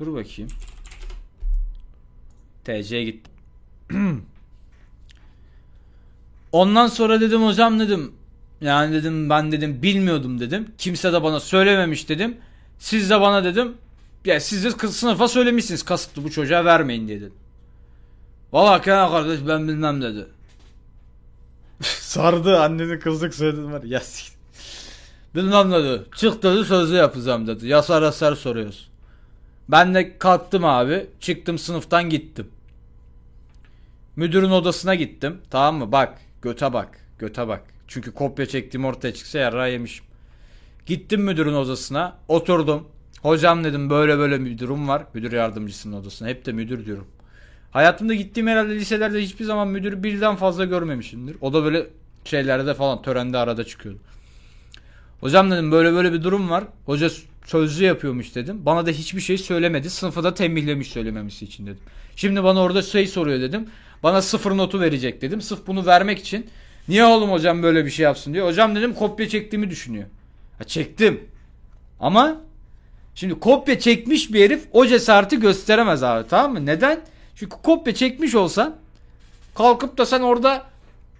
Dur bakayım. TC'ye gittim. Ondan sonra dedim hocam dedim. Yani dedim ben dedim bilmiyordum dedim. Kimse de bana söylememiş dedim. Siz de bana dedim. Ya siz de kız sınıfa söylemişsiniz kasıtlı bu çocuğa vermeyin diye dedim. Valla Kenan kardeş ben bilmem dedi. Sardı annenin kızlık söyledim var ya Bilmem dedi. Çık dedi sözlü yapacağım dedi. Yasar yasar soruyoruz. Ben de kalktım abi. Çıktım sınıftan gittim. Müdürün odasına gittim. Tamam mı? Bak. Göte bak. Göte bak. Çünkü kopya çektiğim ortaya çıksa yarrağı yemişim. Gittim müdürün odasına. Oturdum. Hocam dedim böyle böyle bir durum var. Müdür yardımcısının odasına. Hep de müdür diyorum. Hayatımda gittiğim herhalde liselerde hiçbir zaman müdürü birden fazla görmemişimdir. O da böyle şeylerde falan törende arada çıkıyordu. Hocam dedim böyle böyle bir durum var. Hoca sözlü yapıyormuş dedim. Bana da hiçbir şey söylemedi. Sınıfı da tembihlemiş söylememesi için dedim. Şimdi bana orada şey soruyor dedim. Bana sıfır notu verecek dedim. Sırf bunu vermek için. Niye oğlum hocam böyle bir şey yapsın diyor. Hocam dedim kopya çektiğimi düşünüyor. Ha, çektim. Ama şimdi kopya çekmiş bir herif o cesareti gösteremez abi tamam mı? Neden? Çünkü kopya çekmiş olsan kalkıp da sen orada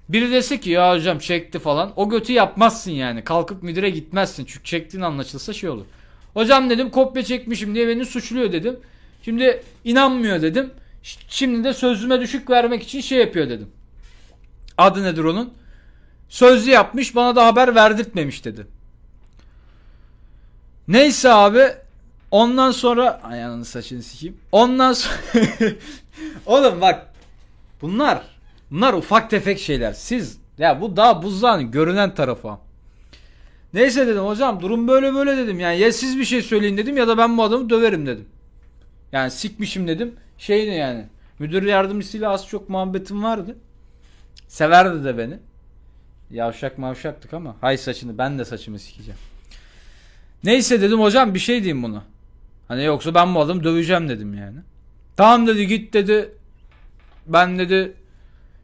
biri dese ki ya hocam çekti falan o götü yapmazsın yani. Kalkıp müdüre gitmezsin çünkü çektiğin anlaşılsa şey olur. Hocam dedim kopya çekmişim diye beni suçluyor dedim. Şimdi inanmıyor dedim. Şimdi de sözüme düşük vermek için şey yapıyor dedim. Adı nedir onun? Sözlü yapmış bana da haber verdirtmemiş dedi. Neyse abi ondan sonra ayağının saçını sikeyim. Ondan sonra Oğlum bak bunlar bunlar ufak tefek şeyler. Siz ya bu daha buzdağın görünen tarafı. Neyse dedim hocam durum böyle böyle dedim. Yani ya siz bir şey söyleyin dedim ya da ben bu adamı döverim dedim. Yani sikmişim dedim. Şeydi yani. Müdür yardımcısıyla az çok muhabbetim vardı. Severdi de beni. Yavşak mavşaktık ama. Hay saçını ben de saçımı sikeceğim. Neyse dedim hocam bir şey diyeyim buna. Hani yoksa ben bu adamı döveceğim dedim yani. Tamam dedi git dedi. Ben dedi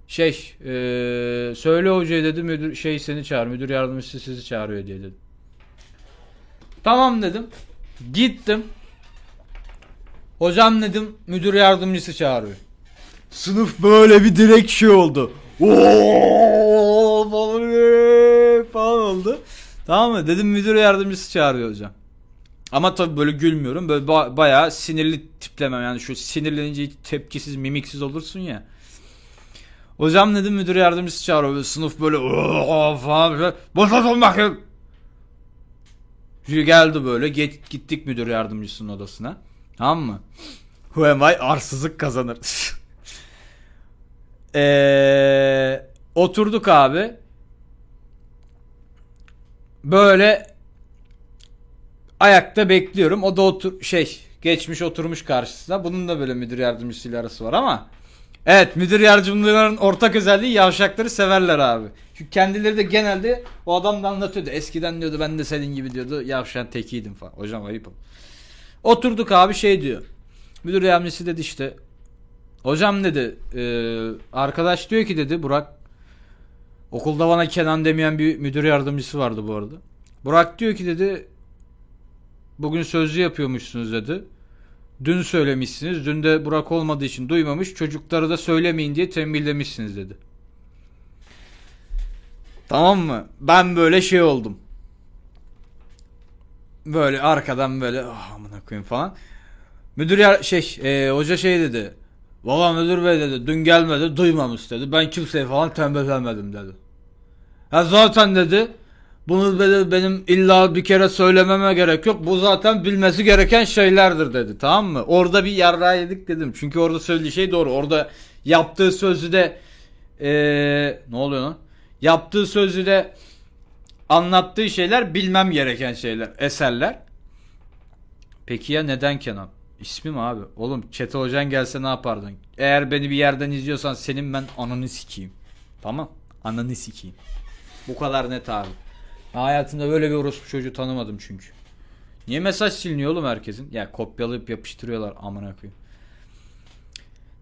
şey eee, söyle hocaya dedi müdür şey seni çağır müdür yardımcısı sizi çağırıyor diye dedim. Tamam dedim. Gittim. Hocam dedim müdür yardımcısı çağırıyor. Sınıf böyle bir direkt şey oldu. Oo falan, eee, falan oldu. Tamam mı? Dedim müdür yardımcısı çağırıyor hocam. Ama tabii böyle gülmüyorum. Böyle ba- bayağı sinirli tiplemem. Yani şu sinirlenince tepkisiz, mimiksiz olursun ya. Hocam dedim müdür yardımcısı çağırıyor. Böyle sınıf böyle falan böyle. Boşalt bakayım. Jüri geldi böyle. Get, gittik müdür yardımcısının odasına. Tamam mı? Who am I? Arsızlık kazanır. Eee oturduk abi. Böyle ayakta bekliyorum. O da otur şey geçmiş oturmuş karşısında. Bunun da böyle müdür yardımcısıyla arası var ama Evet müdür yardımcıların ortak özelliği yavşakları severler abi. Çünkü kendileri de genelde o adam da anlatıyordu. Eskiden diyordu ben de senin gibi diyordu. Yavşan tekiydim falan. Hocam ayıp. Oturduk abi şey diyor. Müdür yardımcısı dedi işte. Hocam dedi e, arkadaş diyor ki dedi Burak okulda bana Kenan demeyen bir müdür yardımcısı vardı bu arada. Burak diyor ki dedi bugün sözlü yapıyormuşsunuz dedi. Dün söylemişsiniz. Dün de Burak olmadığı için duymamış. Çocukları da söylemeyin diye tembihlemişsiniz dedi. Tamam mı? Ben böyle şey oldum. Böyle arkadan böyle ah amına koyayım falan. Müdür ya şey e, hoca şey dedi. Valla müdür bey dedi dün gelmedi duymamış dedi. Ben kimseye falan tembihlemedim dedi. Ya zaten dedi bunu benim illa bir kere söylememe gerek yok. Bu zaten bilmesi gereken şeylerdir dedi. Tamam mı? Orada bir yarrağı yedik dedim. Çünkü orada söylediği şey doğru. Orada yaptığı sözü de eee, ne oluyor lan? Yaptığı sözü de anlattığı şeyler bilmem gereken şeyler. Eserler. Peki ya neden Kenan? İsmim abi. Oğlum Çete Hocan gelse ne yapardın? Eğer beni bir yerden izliyorsan senin ben ananı sikeyim. Tamam. Ananı sikeyim. Bu kadar net abi. Hayatımda böyle bir orospu çocuğu tanımadım çünkü. Niye mesaj siliniyor oğlum herkesin? Ya kopyalayıp yapıştırıyorlar amına koyayım.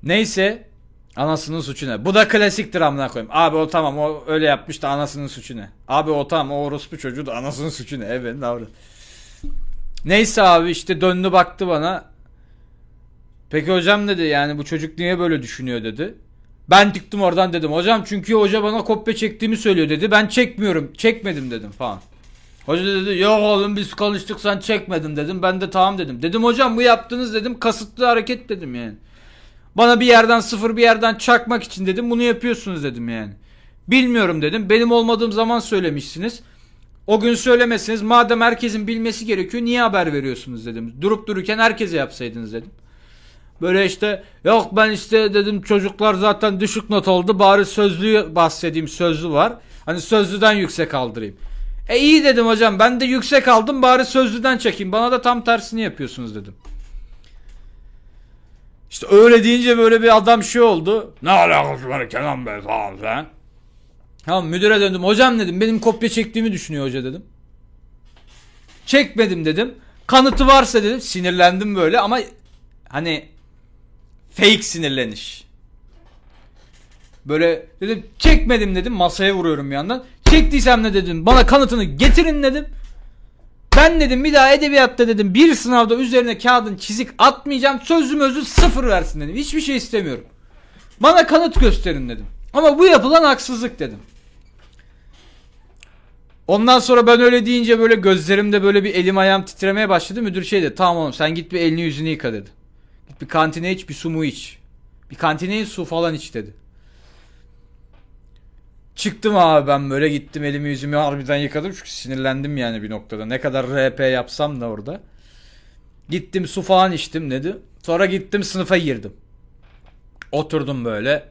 Neyse anasının suçu ne? Bu da klasiktir amına koyayım. Abi o tamam o öyle yapmış da anasının suçu ne? Abi o tamam o orospu çocuğu da anasının suçu ne? Evet ne avrat. Neyse abi işte döndü baktı bana. Peki hocam dedi yani bu çocuk niye böyle düşünüyor dedi. Ben çıktım oradan dedim hocam çünkü hoca bana kopya çektiğimi söylüyor dedi. Ben çekmiyorum çekmedim dedim falan. Hoca dedi yok oğlum biz konuştuk sen çekmedin dedim. Ben de tamam dedim. Dedim hocam bu yaptığınız dedim kasıtlı hareket dedim yani. Bana bir yerden sıfır bir yerden çakmak için dedim bunu yapıyorsunuz dedim yani. Bilmiyorum dedim. Benim olmadığım zaman söylemişsiniz. O gün söylemesiniz. Madem herkesin bilmesi gerekiyor niye haber veriyorsunuz dedim. Durup dururken herkese yapsaydınız dedim. Böyle işte yok ben işte dedim çocuklar zaten düşük not oldu bari sözlüğü bahsedeyim sözlü var. Hani sözlüden yüksek aldırayım. E iyi dedim hocam ben de yüksek aldım bari sözlüden çekeyim. Bana da tam tersini yapıyorsunuz dedim. İşte öyle deyince böyle bir adam şey oldu. Ne alakası var Kenan Bey falan filan. Tamam müdüre döndüm. Hocam dedim benim kopya çektiğimi düşünüyor hoca dedim. Çekmedim dedim. Kanıtı varsa dedim. Sinirlendim böyle ama hani fake sinirleniş. Böyle dedim çekmedim dedim masaya vuruyorum bir yandan. Çektiysem ne dedim bana kanıtını getirin dedim. Ben dedim bir daha edebiyatta dedim bir sınavda üzerine kağıdın çizik atmayacağım. Sözlü özü sıfır versin dedim. Hiçbir şey istemiyorum. Bana kanıt gösterin dedim. Ama bu yapılan haksızlık dedim. Ondan sonra ben öyle deyince böyle gözlerimde böyle bir elim ayağım titremeye başladı. Müdür şey dedi tamam oğlum sen git bir elini yüzünü yıka dedi. Bir kantine iç bir su mu iç. Bir kantine su falan iç dedi. Çıktım abi ben böyle gittim elimi yüzümü harbiden yıkadım çünkü sinirlendim yani bir noktada. Ne kadar RP yapsam da orada. Gittim su falan içtim dedi. Sonra gittim sınıfa girdim. Oturdum böyle.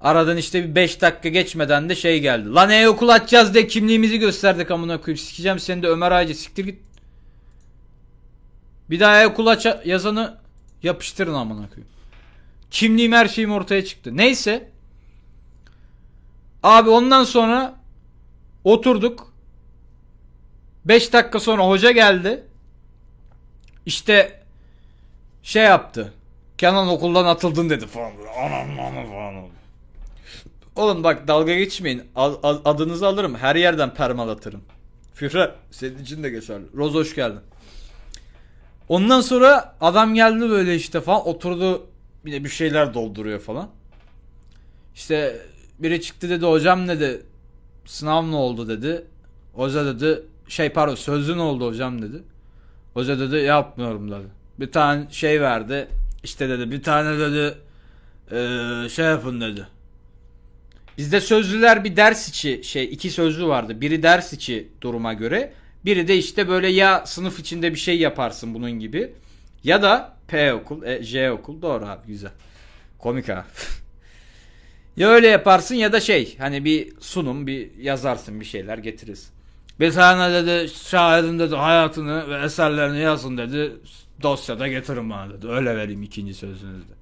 Aradan işte bir 5 dakika geçmeden de şey geldi. Lan e okul açacağız diye kimliğimizi gösterdik amına koyayım. Sikeceğim seni de Ömer Aycı siktir git. Bir daha e okul aç yazanı yapıştırın amına koyayım. Kimliğim her şeyim ortaya çıktı. Neyse. Abi ondan sonra oturduk. 5 dakika sonra hoca geldi. İşte şey yaptı. Kenan okuldan atıldın dedi falan. Anam falan. Oğlum bak dalga geçmeyin. Ad- ad- adınızı alırım. Her yerden permalatırım. Führer senin için de geçerli. Roz hoş geldin. Ondan sonra adam geldi böyle işte falan oturdu bir de bir şeyler dolduruyor falan. İşte biri çıktı dedi hocam dedi sınav ne oldu dedi. Hoca dedi şey pardon sözlü ne oldu hocam dedi. Hoca dedi yapmıyorum dedi. Bir tane şey verdi. İşte dedi bir tane dedi eee, şey yapın dedi. Bizde sözlüler bir ders içi şey iki sözlü vardı. Biri ders içi duruma göre. Biri de işte böyle ya sınıf içinde bir şey yaparsın bunun gibi. Ya da P okul, e, J okul. Doğru abi güzel. Komik ha. ya öyle yaparsın ya da şey hani bir sunum bir yazarsın bir şeyler getiririz. Bir tane dedi şairin dedi hayatını ve eserlerini yazın dedi. Dosyada getirin bana dedi. Öyle vereyim ikinci sözünüzde.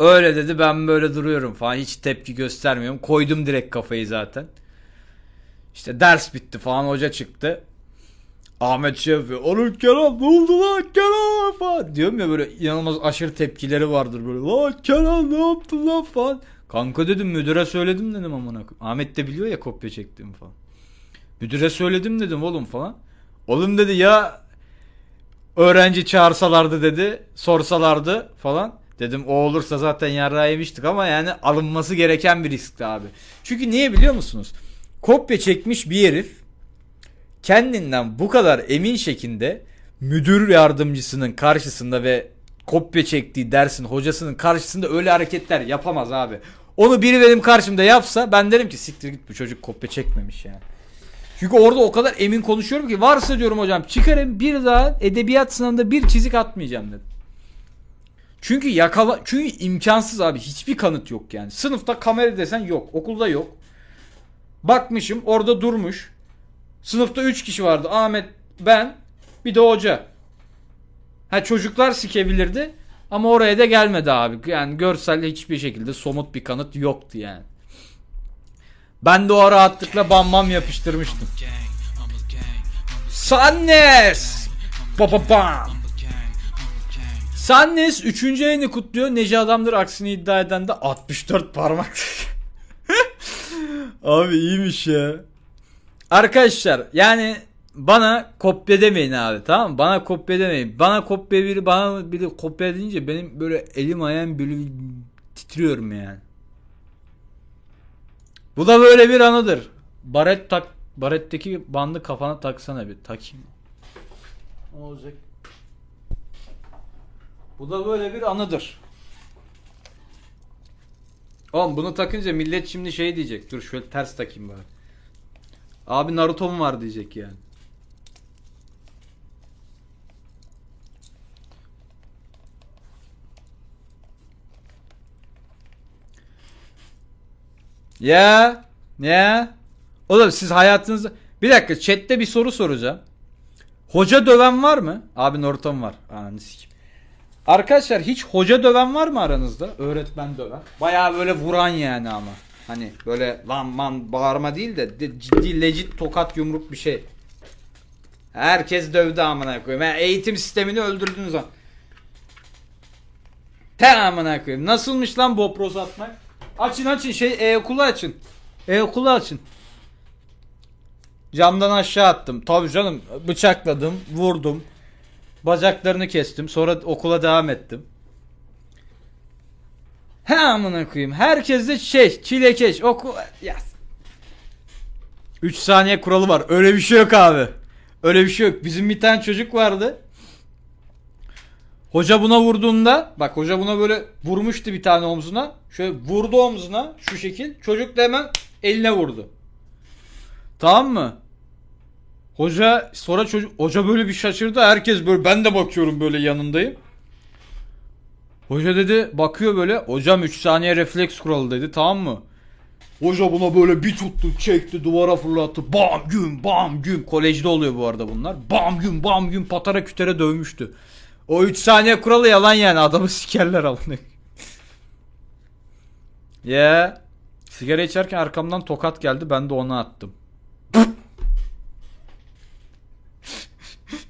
Öyle dedi ben böyle duruyorum falan hiç tepki göstermiyorum. Koydum direkt kafayı zaten. İşte ders bitti falan hoca çıktı. Ahmet şey yapıyor. Oğlum Kenan ne oldu lan Kenan falan. Diyorum ya böyle inanılmaz aşırı tepkileri vardır böyle. Lan Kenan ne yaptın lan falan. Kanka dedim müdüre söyledim dedim amına. Ahmet de biliyor ya kopya çektiğimi falan. Müdüre söyledim dedim oğlum falan. Oğlum dedi ya öğrenci çağırsalardı dedi. Sorsalardı falan. Dedim o olursa zaten yarrağı yemiştik ama yani alınması gereken bir riskti abi. Çünkü niye biliyor musunuz? Kopya çekmiş bir herif kendinden bu kadar emin şekilde müdür yardımcısının karşısında ve kopya çektiği dersin hocasının karşısında öyle hareketler yapamaz abi. Onu biri benim karşımda yapsa ben derim ki siktir git bu çocuk kopya çekmemiş yani. Çünkü orada o kadar emin konuşuyorum ki varsa diyorum hocam çıkarım bir daha edebiyat sınavında bir çizik atmayacağım dedim. Çünkü yakala çünkü imkansız abi hiçbir kanıt yok yani. Sınıfta kamera desen yok, okulda yok. Bakmışım orada durmuş. Sınıfta 3 kişi vardı. Ahmet, ben, bir de hoca. Ha çocuklar sikebilirdi ama oraya da gelmedi abi. Yani görsel hiçbir şekilde somut bir kanıt yoktu yani. Ben de o rahatlıkla bam bam yapıştırmıştım. Sannes! Ba ba bam! Sannes 3. ayını kutluyor. Nece adamdır aksini iddia eden de 64 parmak. Abi iyiymiş ya. Arkadaşlar yani bana kopya demeyin abi tamam mı? Bana kopya demeyin. Bana kopya biri bana biri kopya deyince benim böyle elim ayağım böyle titriyorum yani. Bu da böyle bir anıdır. Baret tak baretteki bandı kafana taksana bir takayım. Ne olacak? Bu da böyle bir anıdır. Oğlum bunu takınca millet şimdi şey diyecek. Dur şöyle ters takayım bari. Abi Naruto'm var diyecek yani. Ya ya. Oğlum siz hayatınızda bir dakika chatte bir soru soracağım. Hoca döven var mı? Abi Naruto'm var. Ananı sikeyim. Arkadaşlar hiç hoca döven var mı aranızda? Öğretmen döven. Bayağı böyle vuran yani ama. Hani böyle lan man bağırma değil de, de ciddi legit tokat yumruk bir şey. Herkes dövdü amına koyayım. Yani eğitim sistemini öldürdünüz lan. Te amına koyayım. Nasılmış lan Bopros atmak? Açın açın şey e-okulu açın. E-okulu açın. Camdan aşağı attım. Tabii canım bıçakladım, vurdum. Bacaklarını kestim. Sonra okula devam ettim. He amına koyayım. Herkes de şey çilekeş oku yaz. 3 saniye kuralı var. Öyle bir şey yok abi. Öyle bir şey yok. Bizim bir tane çocuk vardı. Hoca buna vurduğunda bak hoca buna böyle vurmuştu bir tane omzuna. Şöyle vurdu omzuna şu şekil. Çocuk da hemen eline vurdu. Tamam mı? Hoca sonra çocuk hoca böyle bir şaşırdı. Herkes böyle ben de bakıyorum böyle yanındayım. Hoca dedi bakıyor böyle hocam 3 saniye refleks kuralı dedi tamam mı? Hoca buna böyle bir tuttu çekti duvara fırlattı bam güm bam güm kolejde oluyor bu arada bunlar bam güm bam güm patara kütere dövmüştü. O 3 saniye kuralı yalan yani adamı sikerler alını. Ya sigara içerken arkamdan tokat geldi ben de ona attım.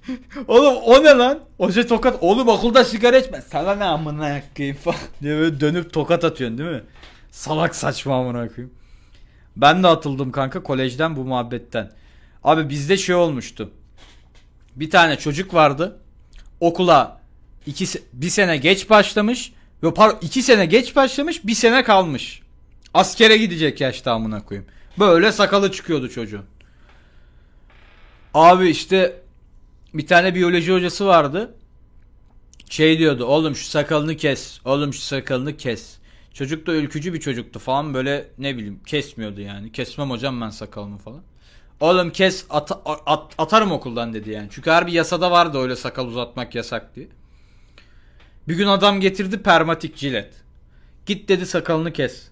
Oğlum o ne lan? Hoca tokat. Oğlum okulda sigara içme. Sana ne amına koyayım falan diye böyle dönüp tokat atıyorsun değil mi? Salak saçma amına koyayım. Ben de atıldım kanka kolejden bu muhabbetten. Abi bizde şey olmuştu. Bir tane çocuk vardı. Okula iki, bir sene geç başlamış. Ve pardon iki sene geç başlamış bir sene kalmış. Askere gidecek yaşta amına koyayım. Böyle sakalı çıkıyordu çocuğun. Abi işte bir tane biyoloji hocası vardı. Şey diyordu oğlum şu sakalını kes. Oğlum şu sakalını kes. Çocuk da ülkücü bir çocuktu falan böyle ne bileyim kesmiyordu yani. Kesmem hocam ben sakalımı falan. Oğlum kes at- at- atarım okuldan dedi yani. Çünkü her bir yasada vardı öyle sakal uzatmak yasak diye. Bir gün adam getirdi permatik jilet. Git dedi sakalını kes.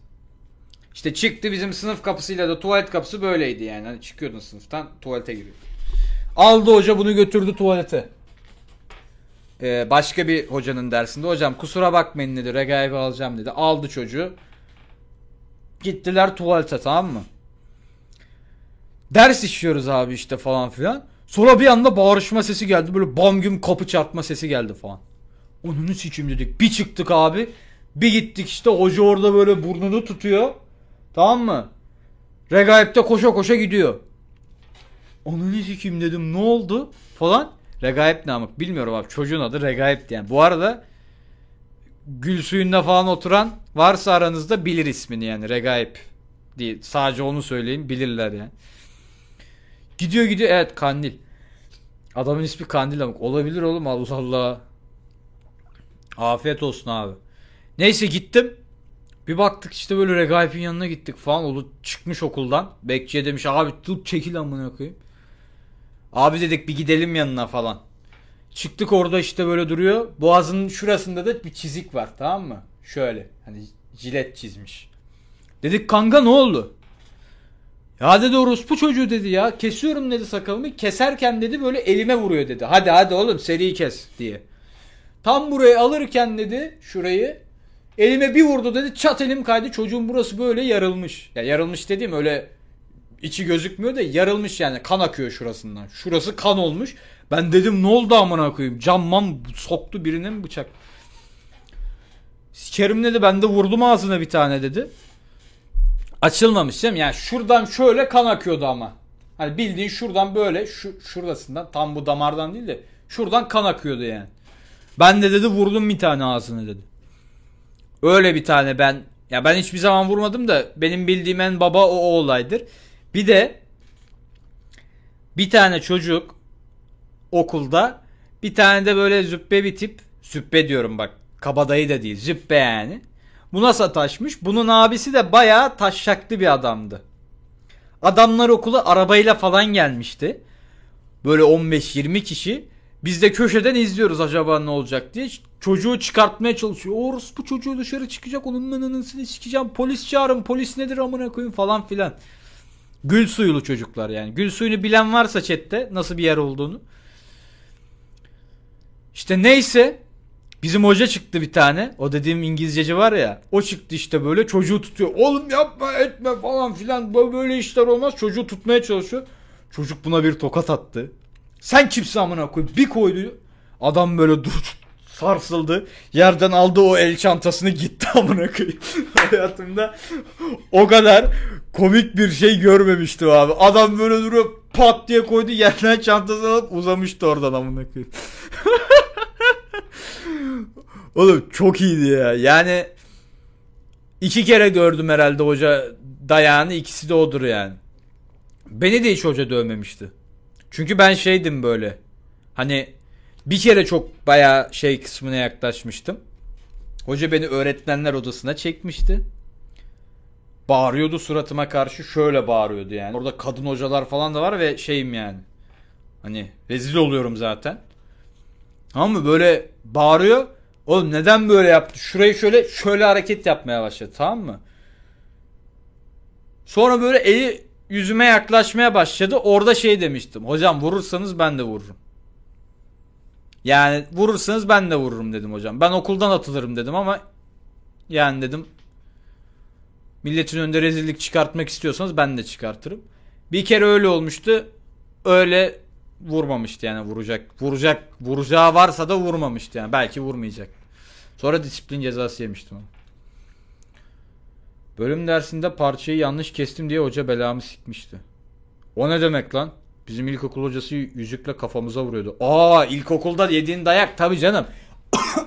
İşte çıktı bizim sınıf kapısıyla da tuvalet kapısı böyleydi yani. Hani çıkıyordun sınıftan tuvalete giriyordun. Aldı hoca bunu götürdü tuvalete. Ee, başka bir hocanın dersinde hocam kusura bakmayın dedi regayevi alacağım dedi. Aldı çocuğu. Gittiler tuvalete tamam mı? Ders işliyoruz abi işte falan filan. Sonra bir anda bağırışma sesi geldi. Böyle bam güm kapı çarpma sesi geldi falan. Onunu sikim dedik. Bir çıktık abi. Bir gittik işte hoca orada böyle burnunu tutuyor. Tamam mı? Regaip de koşa koşa gidiyor. Onu ne sikeyim dedim ne oldu falan. Regaip ne amık bilmiyorum abi çocuğun adı Regaip yani. Bu arada gül suyunda falan oturan varsa aranızda bilir ismini yani Regaip diye sadece onu söyleyeyim bilirler yani. Gidiyor gidiyor evet Kandil. Adamın ismi Kandil amık olabilir oğlum Allah Allah. Afiyet olsun abi. Neyse gittim. Bir baktık işte böyle Regaip'in yanına gittik falan. O çıkmış okuldan. Bekçiye demiş abi tut çekil amına koyayım. Abi dedik bir gidelim yanına falan. Çıktık orada işte böyle duruyor. Boğazının şurasında da bir çizik var tamam mı? Şöyle hani jilet çizmiş. Dedik kanka ne oldu? Ya dedi orospu çocuğu dedi ya. Kesiyorum dedi sakalımı. Keserken dedi böyle elime vuruyor dedi. Hadi hadi oğlum seri kes diye. Tam burayı alırken dedi şurayı elime bir vurdu dedi çat elim kaydı çocuğun burası böyle yarılmış. Ya yarılmış dediğim öyle içi gözükmüyor da yarılmış yani kan akıyor şurasından. Şurası kan olmuş. Ben dedim ne oldu amına koyayım camman soktu birine mi bıçak? Sikerim dedi ben de vurdum ağzına bir tane dedi. Açılmamış değil mi? Yani şuradan şöyle kan akıyordu ama. Hani bildiğin şuradan böyle şu şurasından tam bu damardan değil de şuradan kan akıyordu yani. Ben de dedi vurdum bir tane ağzını dedi. Öyle bir tane ben ya ben hiçbir zaman vurmadım da benim bildiğim en baba o, o olaydır. Bir de bir tane çocuk okulda bir tane de böyle züppe bir tip züppe diyorum bak kabadayı da değil züppe yani. Buna sataşmış. Bunun abisi de bayağı taşşaklı bir adamdı. Adamlar okula arabayla falan gelmişti. Böyle 15-20 kişi. Biz de köşeden izliyoruz acaba ne olacak diye. Çocuğu çıkartmaya çalışıyor. Orası bu çocuğu dışarı çıkacak. Onun nananısını sikeceğim. Polis çağırın. Polis nedir amına koyayım falan filan. Gül suyulu çocuklar yani. Gül suyunu bilen varsa chatte nasıl bir yer olduğunu. İşte neyse bizim hoca çıktı bir tane. O dediğim İngilizceci var ya. O çıktı işte böyle çocuğu tutuyor. Oğlum yapma etme falan filan. Böyle işler olmaz. Çocuğu tutmaya çalışıyor. Çocuk buna bir tokat attı. Sen kimsin amına koy? Bir koydu. Adam böyle dur sarsıldı. Yerden aldı o el çantasını gitti amına koyayım. Hayatımda o kadar komik bir şey görmemiştim abi. Adam böyle duruyor pat diye koydu yerden çantasını alıp uzamıştı oradan amına koyayım. Oğlum çok iyiydi ya. Yani iki kere gördüm herhalde hoca dayağını ikisi de odur yani. Beni de hiç hoca dövmemişti. Çünkü ben şeydim böyle. Hani bir kere çok baya şey kısmına yaklaşmıştım. Hoca beni öğretmenler odasına çekmişti. Bağırıyordu suratıma karşı şöyle bağırıyordu yani. Orada kadın hocalar falan da var ve şeyim yani. Hani rezil oluyorum zaten. Ama böyle bağırıyor. Oğlum neden böyle yaptı? Şurayı şöyle şöyle hareket yapmaya başladı tamam mı? Sonra böyle eli yüzüme yaklaşmaya başladı. Orada şey demiştim. Hocam vurursanız ben de vururum. Yani vurursanız ben de vururum dedim hocam. Ben okuldan atılırım dedim ama yani dedim milletin önünde rezillik çıkartmak istiyorsanız ben de çıkartırım. Bir kere öyle olmuştu. Öyle vurmamıştı yani vuracak. Vuracak. Vuracağı varsa da vurmamıştı yani. Belki vurmayacak. Sonra disiplin cezası yemiştim. Bölüm dersinde parçayı yanlış kestim diye hoca belamı sikmişti. O ne demek lan? Bizim ilkokul hocası yüzükle kafamıza vuruyordu. Aa ilkokulda yediğin dayak tabi canım.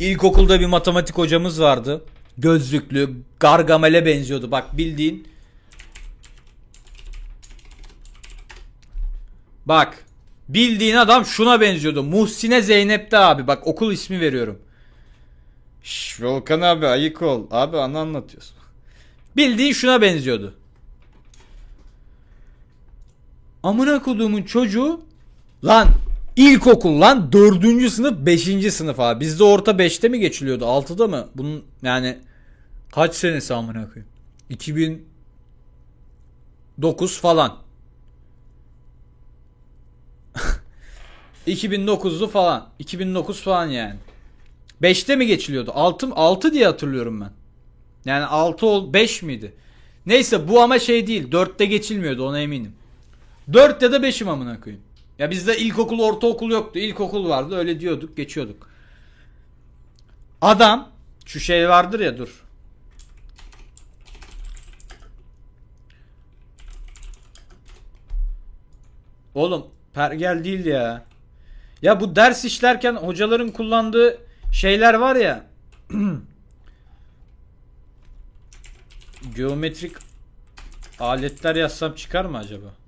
İlkokulda bir matematik hocamız vardı. Gözlüklü, gargamele benziyordu. Bak bildiğin. Bak. Bildiğin adam şuna benziyordu. Muhsine Zeynep'te abi. Bak okul ismi veriyorum. Şş, Volkan abi ayık ol. Abi ana anlatıyorsun. Bildiğin şuna benziyordu. Amına koduğumun çocuğu lan ilkokul lan dördüncü sınıf beşinci sınıf abi. Bizde orta beşte mi geçiliyordu altıda mı? Bunun yani kaç senesi amına koyayım? 2009 falan. 2009'lu falan. 2009 falan yani. 5'te mi geçiliyordu? 6 6 diye hatırlıyorum ben. Yani 6 ol 5 miydi? Neyse bu ama şey değil. 4'te geçilmiyordu ona eminim. 4 ya da 5'im amına koyayım. Ya bizde ilkokul, ortaokul yoktu. İlkokul vardı. Öyle diyorduk, geçiyorduk. Adam şu şey vardır ya dur. Oğlum pergel değil ya. Ya bu ders işlerken hocaların kullandığı şeyler var ya. Geometrik aletler yazsam çıkar mı acaba?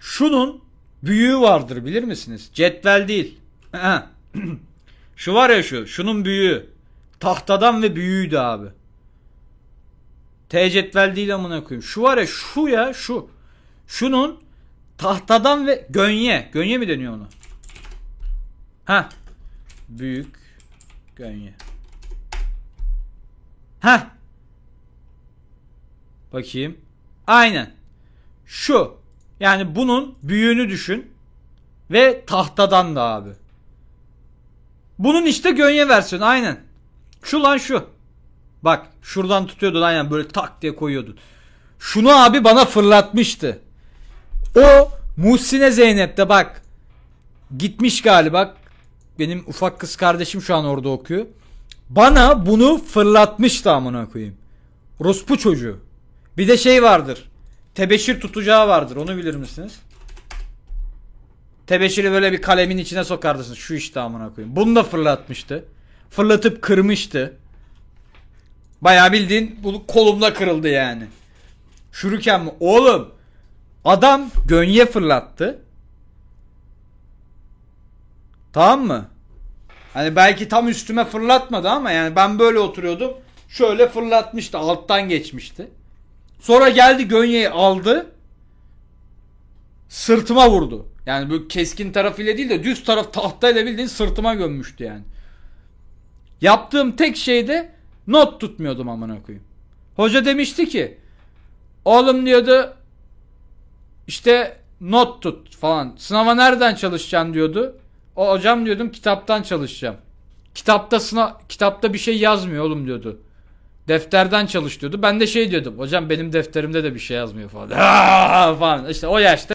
Şunun büyüğü vardır bilir misiniz? Cetvel değil. şu var ya şu. Şunun büyüğü. Tahtadan ve büyüğüydü abi. T cetvel değil amına koyayım. Şu var ya şu ya şu. Şunun tahtadan ve gönye. Gönye mi deniyor ona? Ha. Büyük gönye. Ha. Bakayım. Aynen. Şu. Yani bunun büyüğünü düşün. Ve tahtadan da abi. Bunun işte gönye versiyonu aynen. Şu lan şu. Bak şuradan tutuyordun aynen böyle tak diye koyuyordun. Şunu abi bana fırlatmıştı. O Muhsine Zeynep'te bak. Gitmiş galiba. Benim ufak kız kardeşim şu an orada okuyor. Bana bunu fırlatmıştı amına koyayım. Rospu çocuğu. Bir de şey vardır. Tebeşir tutacağı vardır. Onu bilir misiniz? Tebeşiri böyle bir kalemin içine sokardırsın. Şu işte amına koyayım. Bunu da fırlatmıştı. Fırlatıp kırmıştı. Bayağı bildiğin bu kolumda kırıldı yani. Şuruken mi? Oğlum adam gönye fırlattı. Tamam mı? Hani belki tam üstüme fırlatmadı ama yani ben böyle oturuyordum. Şöyle fırlatmıştı. Alttan geçmişti. Sonra geldi gönyeyi aldı. Sırtıma vurdu. Yani bu keskin tarafıyla değil de düz taraf tahtayla bildiğin sırtıma gömmüştü yani. Yaptığım tek şey de not tutmuyordum amına koyayım. Hoca demişti ki oğlum diyordu işte not tut falan. Sınava nereden çalışacaksın diyordu. O hocam diyordum kitaptan çalışacağım. Kitapta sınav kitapta bir şey yazmıyor oğlum diyordu. Defterden çalış diyordu. Ben de şey diyordum. Hocam benim defterimde de bir şey yazmıyor falan. falan. İşte o yaşta